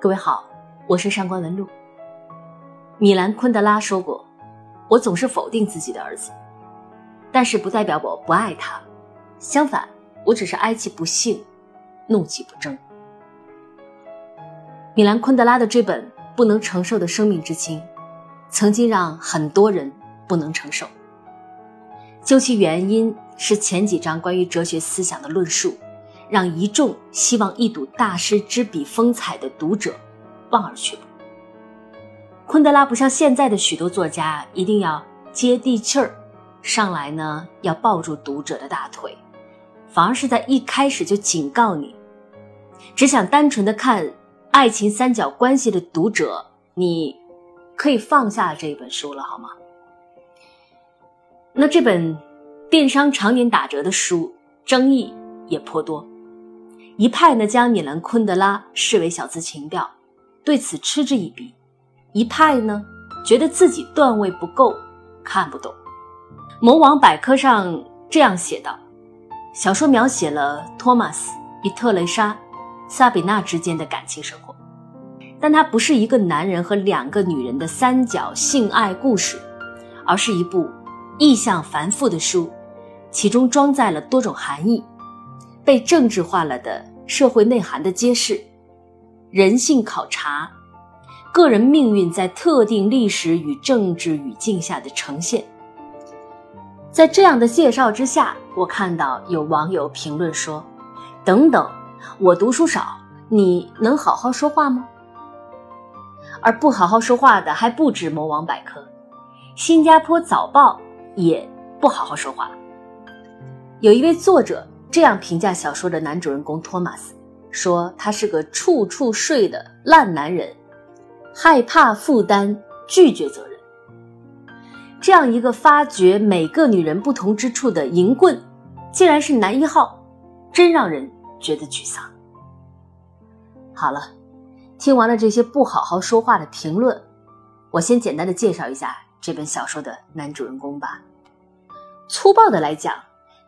各位好，我是上官文露。米兰昆德拉说过：“我总是否定自己的儿子，但是不代表我不爱他，相反，我只是哀其不幸，怒其不争。”米兰昆德拉的这本《不能承受的生命之轻》，曾经让很多人不能承受。究其原因，是前几章关于哲学思想的论述。让一众希望一睹大师之笔风采的读者望而却步。昆德拉不像现在的许多作家，一定要接地气儿，上来呢要抱住读者的大腿，反而是在一开始就警告你：只想单纯的看爱情三角关系的读者，你可以放下这一本书了，好吗？那这本电商常年打折的书，争议也颇多。一派呢将米兰昆德拉视为小资情调，对此嗤之以鼻；一派呢觉得自己段位不够，看不懂。某网百科上这样写道：小说描写了托马斯与特蕾莎、萨比娜之间的感情生活，但它不是一个男人和两个女人的三角性爱故事，而是一部意象繁复的书，其中装载了多种含义，被政治化了的。社会内涵的揭示，人性考察，个人命运在特定历史与政治语境下的呈现。在这样的介绍之下，我看到有网友评论说：“等等，我读书少，你能好好说话吗？”而不好好说话的还不止某网百科，新加坡早报也不好好说话。有一位作者。这样评价小说的男主人公托马斯，说他是个处处睡的烂男人，害怕负担，拒绝责任。这样一个发掘每个女人不同之处的淫棍，竟然是男一号，真让人觉得沮丧。好了，听完了这些不好好说话的评论，我先简单的介绍一下这本小说的男主人公吧。粗暴的来讲。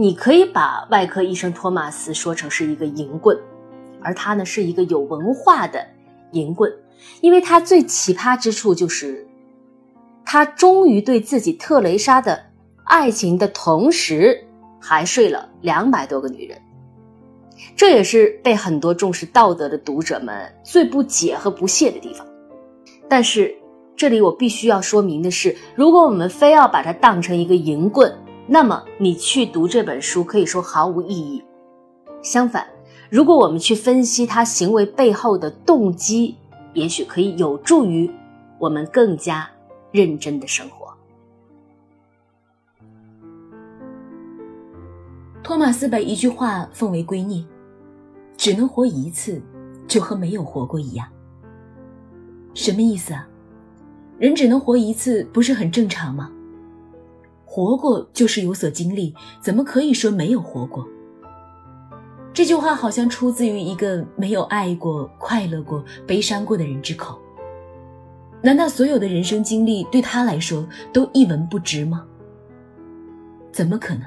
你可以把外科医生托马斯说成是一个淫棍，而他呢是一个有文化的淫棍，因为他最奇葩之处就是，他终于对自己特蕾莎的爱情的同时，还睡了两百多个女人，这也是被很多重视道德的读者们最不解和不屑的地方。但是这里我必须要说明的是，如果我们非要把它当成一个淫棍，那么你去读这本书可以说毫无意义。相反，如果我们去分析他行为背后的动机，也许可以有助于我们更加认真的生活。托马斯把一句话奉为圭臬：“只能活一次，就和没有活过一样。”什么意思啊？人只能活一次，不是很正常吗？活过就是有所经历，怎么可以说没有活过？这句话好像出自于一个没有爱过、快乐过、悲伤过的人之口。难道所有的人生经历对他来说都一文不值吗？怎么可能？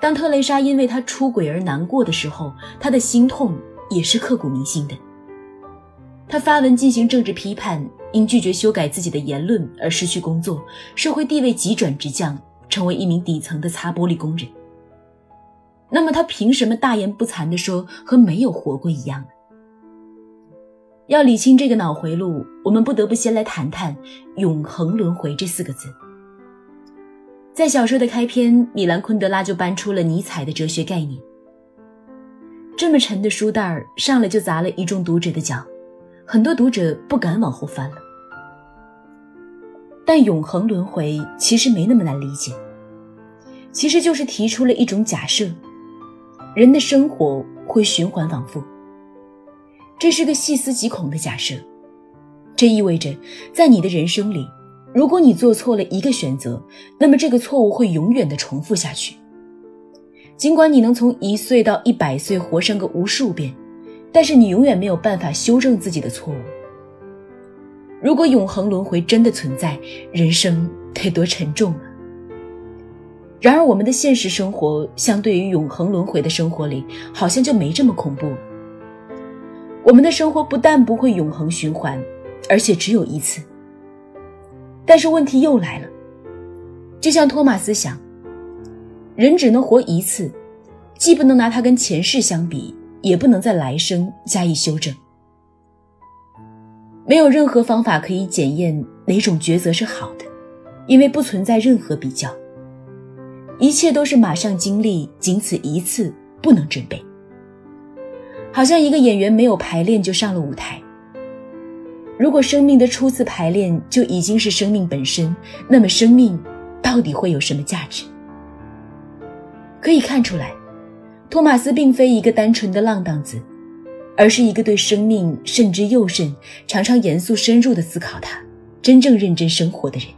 当特蕾莎因为他出轨而难过的时候，他的心痛也是刻骨铭心的。他发文进行政治批判。因拒绝修改自己的言论而失去工作，社会地位急转直降，成为一名底层的擦玻璃工人。那么他凭什么大言不惭地说和没有活过一样？要理清这个脑回路，我们不得不先来谈谈“永恒轮回”这四个字。在小说的开篇，米兰昆德拉就搬出了尼采的哲学概念。这么沉的书袋儿，上来就砸了一众读者的脚，很多读者不敢往后翻了。但永恒轮回其实没那么难理解，其实就是提出了一种假设：人的生活会循环往复。这是个细思极恐的假设，这意味着在你的人生里，如果你做错了一个选择，那么这个错误会永远的重复下去。尽管你能从一岁到一百岁活上个无数遍，但是你永远没有办法修正自己的错误。如果永恒轮回真的存在，人生得多沉重啊！然而，我们的现实生活相对于永恒轮回的生活里，好像就没这么恐怖了。我们的生活不但不会永恒循环，而且只有一次。但是问题又来了，就像托马斯想，人只能活一次，既不能拿它跟前世相比，也不能在来生加以修正。没有任何方法可以检验哪种抉择是好的，因为不存在任何比较。一切都是马上经历，仅此一次，不能准备。好像一个演员没有排练就上了舞台。如果生命的初次排练就已经是生命本身，那么生命到底会有什么价值？可以看出来，托马斯并非一个单纯的浪荡子，而是一个对生命慎之又慎、常常严肃深入的思考它、真正认真生活的人。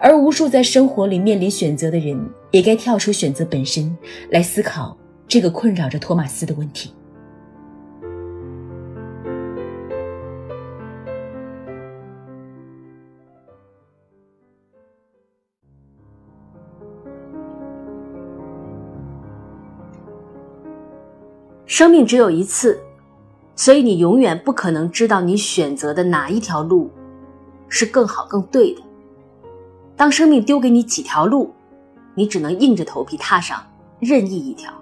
而无数在生活里面临选择的人，也该跳出选择本身来思考这个困扰着托马斯的问题。生命只有一次，所以你永远不可能知道你选择的哪一条路是更好、更对的。当生命丢给你几条路，你只能硬着头皮踏上任意一条。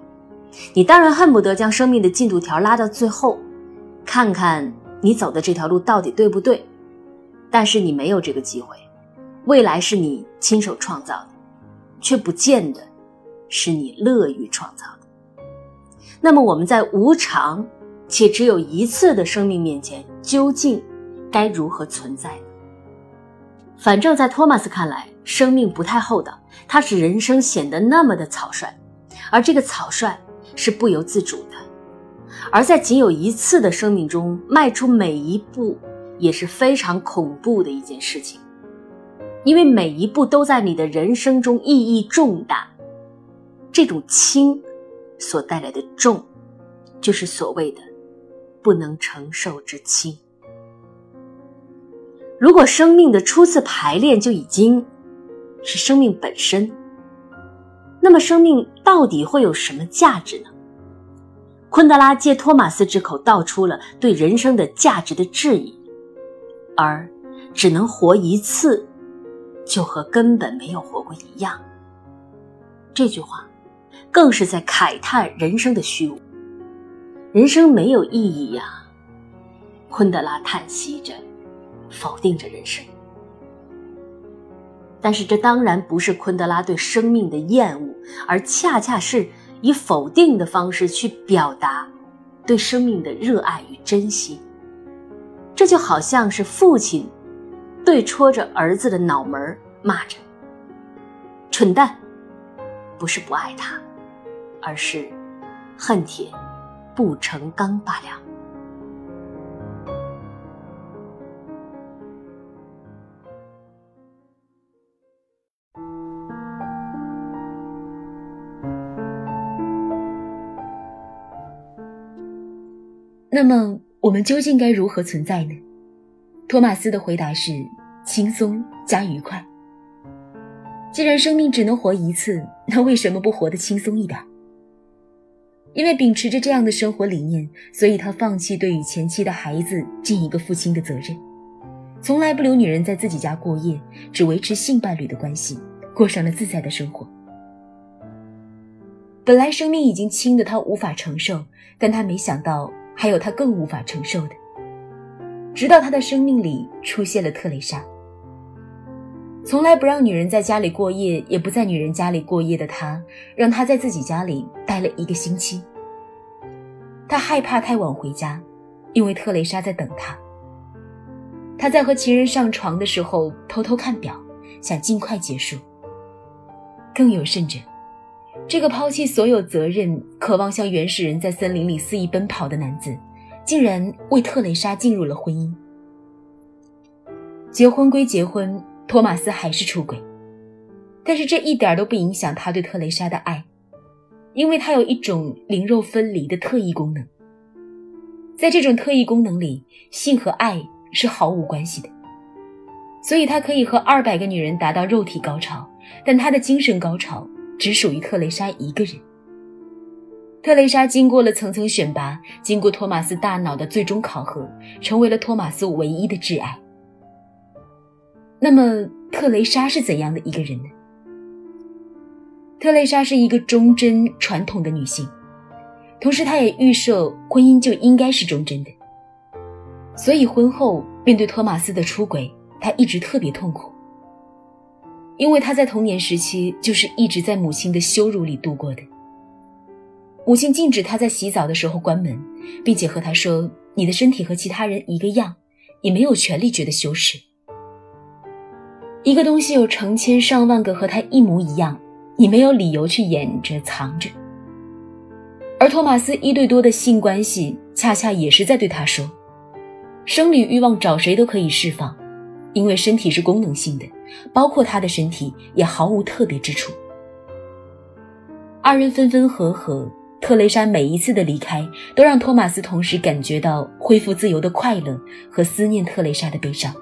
你当然恨不得将生命的进度条拉到最后，看看你走的这条路到底对不对。但是你没有这个机会，未来是你亲手创造的，却不见得是你乐于创造的。那么我们在无常且只有一次的生命面前，究竟该如何存在呢？反正，在托马斯看来，生命不太厚道，它使人生显得那么的草率，而这个草率是不由自主的。而在仅有一次的生命中迈出每一步，也是非常恐怖的一件事情，因为每一步都在你的人生中意义重大。这种轻所带来的重，就是所谓的不能承受之轻。如果生命的初次排练就已经是生命本身，那么生命到底会有什么价值呢？昆德拉借托马斯之口道出了对人生的价值的质疑，而只能活一次，就和根本没有活过一样。这句话更是在慨叹人生的虚无。人生没有意义呀，昆德拉叹息着。否定着人生，但是这当然不是昆德拉对生命的厌恶，而恰恰是以否定的方式去表达对生命的热爱与珍惜。这就好像是父亲对戳着儿子的脑门骂着：“蠢蛋！”不是不爱他，而是恨铁不成钢罢了。那么我们究竟该如何存在呢？托马斯的回答是：轻松加愉快。既然生命只能活一次，那为什么不活得轻松一点？因为秉持着这样的生活理念，所以他放弃对与前妻的孩子尽一个父亲的责任，从来不留女人在自己家过夜，只维持性伴侣的关系，过上了自在的生活。本来生命已经轻的他无法承受，但他没想到。还有他更无法承受的，直到他的生命里出现了特蕾莎。从来不让女人在家里过夜，也不在女人家里过夜的他，让她在自己家里待了一个星期。他害怕太晚回家，因为特蕾莎在等他。他在和情人上床的时候偷偷看表，想尽快结束。更有甚者。这个抛弃所有责任、渴望像原始人在森林里肆意奔跑的男子，竟然为特蕾莎进入了婚姻。结婚归结婚，托马斯还是出轨，但是这一点都不影响他对特蕾莎的爱，因为他有一种灵肉分离的特异功能。在这种特异功能里，性和爱是毫无关系的，所以他可以和二百个女人达到肉体高潮，但他的精神高潮。只属于特蕾莎一个人。特蕾莎经过了层层选拔，经过托马斯大脑的最终考核，成为了托马斯唯一的挚爱。那么，特蕾莎是怎样的一个人呢？特蕾莎是一个忠贞传统的女性，同时她也预设婚姻就应该是忠贞的，所以婚后面对托马斯的出轨，她一直特别痛苦，因为她在童年时期就是一直在母亲的羞辱里度过的。母亲禁止她在洗澡的时候关门，并且和她说：“你的身体和其他人一个样，你没有权利觉得羞耻。”一个东西有成千上万个和它一模一样，你没有理由去掩着藏着。而托马斯一对多的性关系，恰恰也是在对他说：生理欲望找谁都可以释放，因为身体是功能性的，包括他的身体也毫无特别之处。二人分分合合，特蕾莎每一次的离开，都让托马斯同时感觉到恢复自由的快乐和思念特蕾莎的悲伤。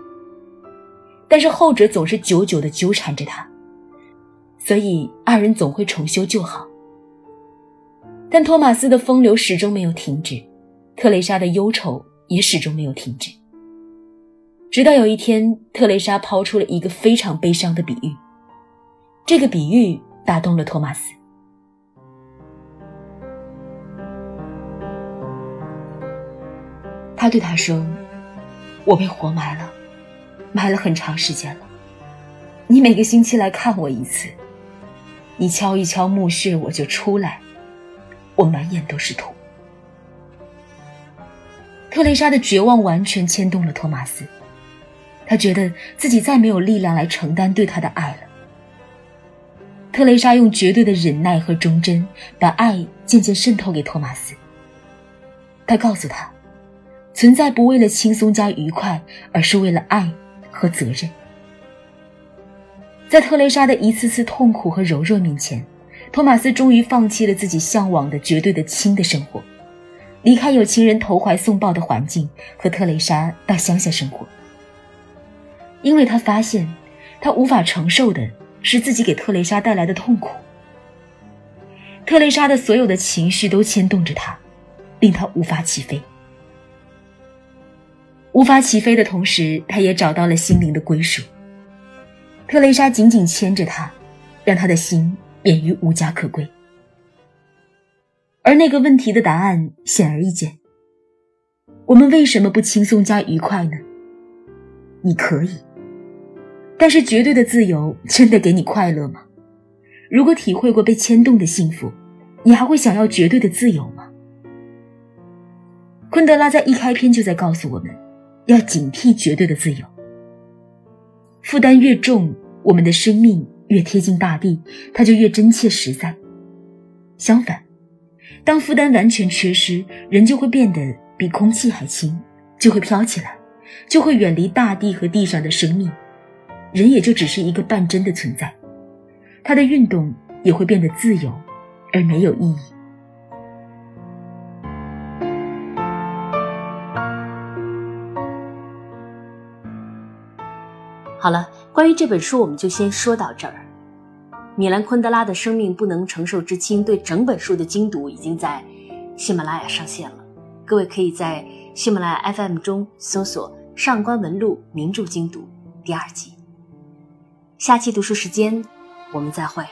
但是后者总是久久的纠缠着他，所以二人总会重修旧好。但托马斯的风流始终没有停止，特蕾莎的忧愁也始终没有停止。直到有一天，特蕾莎抛出了一个非常悲伤的比喻，这个比喻打动了托马斯。他对他说：“我被活埋了。”埋了很长时间了，你每个星期来看我一次，你敲一敲墓穴我就出来，我满眼都是土。特蕾莎的绝望完全牵动了托马斯，他觉得自己再没有力量来承担对他的爱了。特蕾莎用绝对的忍耐和忠贞，把爱渐渐渗透给托马斯。他告诉他，存在不为了轻松加愉快，而是为了爱。和责任，在特蕾莎的一次次痛苦和柔弱面前，托马斯终于放弃了自己向往的绝对的亲的生活，离开有情人投怀送抱的环境，和特蕾莎到乡下生活。因为他发现，他无法承受的是自己给特蕾莎带来的痛苦。特蕾莎的所有的情绪都牵动着他，令他无法起飞。无法起飞的同时，他也找到了心灵的归属。特蕾莎紧紧牵着他，让他的心免于无家可归。而那个问题的答案显而易见：我们为什么不轻松加愉快呢？你可以，但是绝对的自由真的给你快乐吗？如果体会过被牵动的幸福，你还会想要绝对的自由吗？昆德拉在一开篇就在告诉我们。要警惕绝对的自由，负担越重，我们的生命越贴近大地，它就越真切实在。相反，当负担完全缺失，人就会变得比空气还轻，就会飘起来，就会远离大地和地上的生命，人也就只是一个半真的存在，他的运动也会变得自由，而没有意义。好了，关于这本书，我们就先说到这儿。米兰昆德拉的《生命不能承受之轻》对整本书的精读已经在喜马拉雅上线了，各位可以在喜马拉雅 FM 中搜索“上官文录名著精读”第二集。下期读书时间，我们再会。